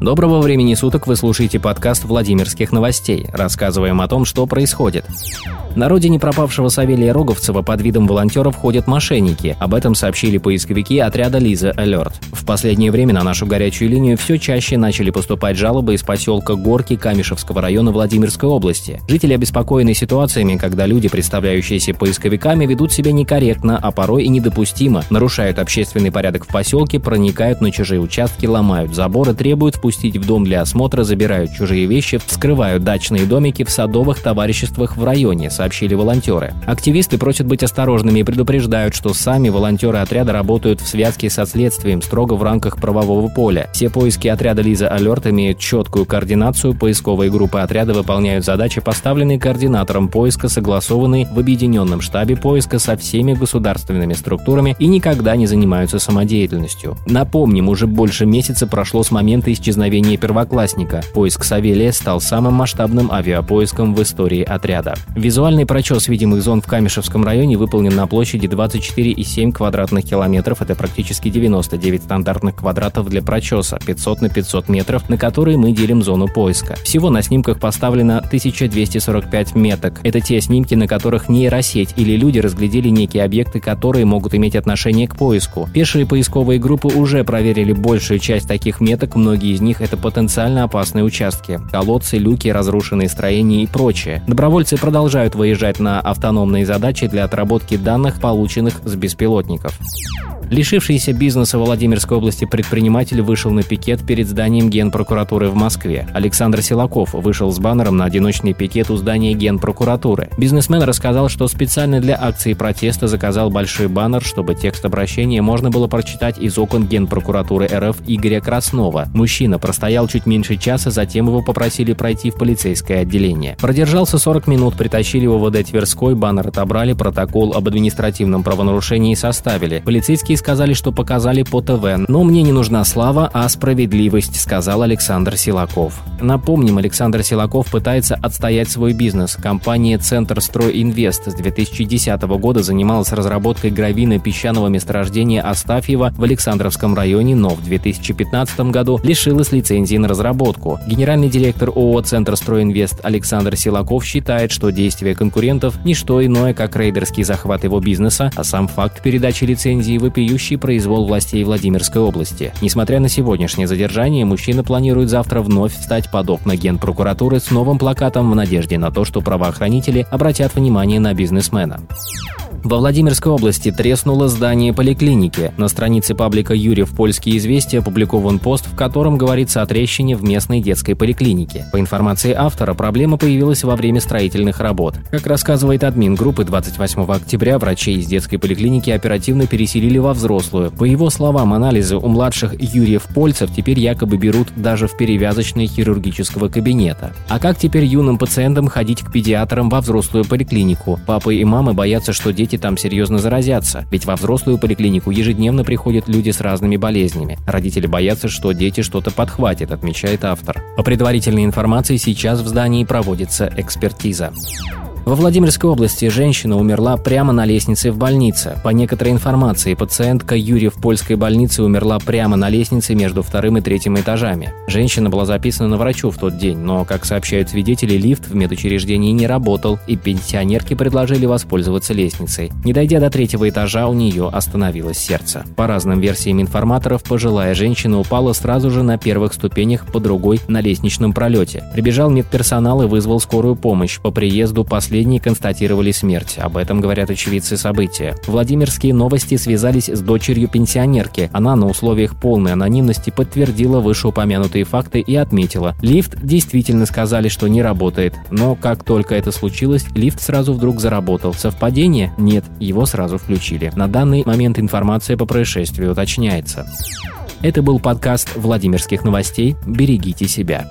Доброго времени суток вы слушаете подкаст Владимирских новостей. Рассказываем о том, что происходит. На родине пропавшего Савелия Роговцева под видом волонтеров ходят мошенники. Об этом сообщили поисковики отряда Лиза Алерт. В последнее время на нашу горячую линию все чаще начали поступать жалобы из поселка Горки Камешевского района Владимирской области. Жители обеспокоены ситуациями, когда люди, представляющиеся поисковиками, ведут себя некорректно, а порой и недопустимо, нарушают общественный порядок в поселке, проникают на чужие участки, ломают заборы, требуют впустить в дом для осмотра, забирают чужие вещи, вскрывают дачные домики в садовых товариществах в районе, сообщили волонтеры. Активисты просят быть осторожными и предупреждают, что сами волонтеры отряда работают в связке со следствием строго в рамках правового поля. Все поиски отряда Лиза Алерт имеют четкую координацию, поисковые группы отряда выполняют задачи, поставленные координатором поиска, согласованные в объединенном штабе поиска со всеми государственными структурами и никогда не занимаются самодеятельностью. Напомним, уже больше месяца прошло с момента исчезновения первоклассника. Поиск Савелия стал самым масштабным авиапоиском в истории отряда. Визуальный прочес видимых зон в Камешевском районе выполнен на площади 24,7 квадратных километров. Это практически 99 стандартных квадратов для прочеса, 500 на 500 метров, на которые мы делим зону поиска. Всего на снимках поставлено 1245 меток. Это те снимки, на которых нейросеть или люди разглядели некие объекты, которые могут иметь отношение к поиску. Пешие поисковые группы уже проверили большую часть таких меток, многие из них это потенциально опасные участки. Колодцы, люки, разрушенные строения и прочее. Добровольцы продолжают выезжать на автономные задачи для отработки данных, полученных с беспилотников. Лишившийся бизнеса Владимирской области предприниматель вышел на пикет перед зданием Генпрокуратуры в Москве. Александр Силаков вышел с баннером на одиночный пикет у здания Генпрокуратуры. Бизнесмен рассказал, что специально для акции протеста заказал большой баннер, чтобы текст обращения можно было прочитать из окон Генпрокуратуры РФ Игоря Краснова. Мужчина простоял чуть меньше часа, затем его попросили пройти в полицейское отделение. Продержался 40 минут, притащили его в ОД Тверской, баннер отобрали, протокол об административном правонарушении составили. Полицейские сказали, что показали по ТВ. Но мне не нужна слава, а справедливость, сказал Александр Силаков. Напомним, Александр Силаков пытается отстоять свой бизнес. Компания «Центр Строй Инвест» с 2010 года занималась разработкой гравина песчаного месторождения Астафьева в Александровском районе, но в 2015 году лишилась лицензии на разработку. Генеральный директор ООО «Центр Строй Инвест» Александр Силаков считает, что действия конкурентов – не что иное, как рейдерский захват его бизнеса, а сам факт передачи лицензии вопиющий вопиющий произвол властей Владимирской области. Несмотря на сегодняшнее задержание, мужчина планирует завтра вновь встать под окна генпрокуратуры с новым плакатом в надежде на то, что правоохранители обратят внимание на бизнесмена. Во Владимирской области треснуло здание поликлиники. На странице паблика Юрьев «Польские известия» опубликован пост, в котором говорится о трещине в местной детской поликлинике. По информации автора, проблема появилась во время строительных работ. Как рассказывает админ группы, 28 октября врачей из детской поликлиники оперативно переселили во взрослую. По его словам, анализы у младших Юрьев-Польцев теперь якобы берут даже в перевязочной хирургического кабинета. А как теперь юным пациентам ходить к педиатрам во взрослую поликлинику? Папы и мамы боятся, что дети там серьезно заразятся, ведь во взрослую поликлинику ежедневно приходят люди с разными болезнями. Родители боятся, что дети что-то подхватят, отмечает автор. По предварительной информации сейчас в здании проводится экспертиза. Во Владимирской области женщина умерла прямо на лестнице в больнице. По некоторой информации, пациентка Юрия в польской больнице умерла прямо на лестнице между вторым и третьим этажами. Женщина была записана на врачу в тот день, но, как сообщают свидетели, лифт в медучреждении не работал, и пенсионерке предложили воспользоваться лестницей. Не дойдя до третьего этажа, у нее остановилось сердце. По разным версиям информаторов, пожилая женщина упала сразу же на первых ступенях по другой на лестничном пролете. Прибежал медперсонал и вызвал скорую помощь. По приезду последний последние констатировали смерть. Об этом говорят очевидцы события. Владимирские новости связались с дочерью пенсионерки. Она на условиях полной анонимности подтвердила вышеупомянутые факты и отметила. Лифт действительно сказали, что не работает. Но как только это случилось, лифт сразу вдруг заработал. Совпадение? Нет, его сразу включили. На данный момент информация по происшествию уточняется. Это был подкаст Владимирских новостей. Берегите себя.